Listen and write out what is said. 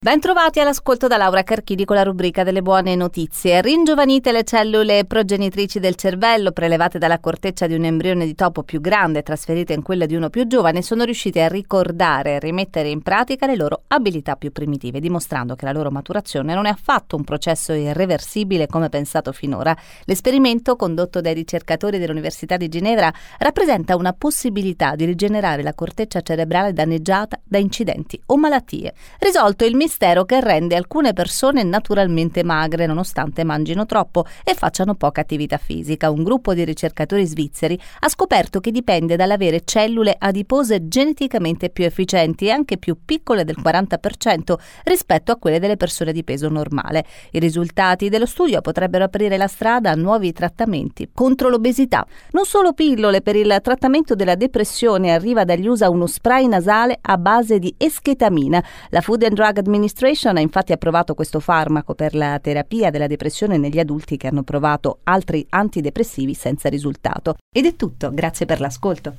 Bentrovati all'ascolto da Laura Carchidi con la rubrica delle buone notizie. Ringiovanite le cellule progenitrici del cervello prelevate dalla corteccia di un embrione di topo più grande e trasferite in quella di uno più giovane sono riuscite a ricordare e rimettere in pratica le loro abilità più primitive, dimostrando che la loro maturazione non è affatto un processo irreversibile come pensato finora. L'esperimento condotto dai ricercatori dell'Università di Ginevra rappresenta una possibilità di rigenerare la corteccia cerebrale danneggiata da incidenti o malattie. Risolto il mistero che rende alcune persone naturalmente magre nonostante mangino troppo e facciano poca attività fisica. Un gruppo di ricercatori svizzeri ha scoperto che dipende dall'avere cellule adipose geneticamente più efficienti e anche più piccole del 40% rispetto a quelle delle persone di peso normale. I risultati dello studio potrebbero aprire la strada a nuovi trattamenti contro l'obesità. Non solo pillole per il trattamento della depressione arriva dagli USA uno spray nasale a base di esketamina. La Food and Drug Administration Administration ha infatti approvato questo farmaco per la terapia della depressione negli adulti che hanno provato altri antidepressivi senza risultato. Ed è tutto, grazie per l'ascolto.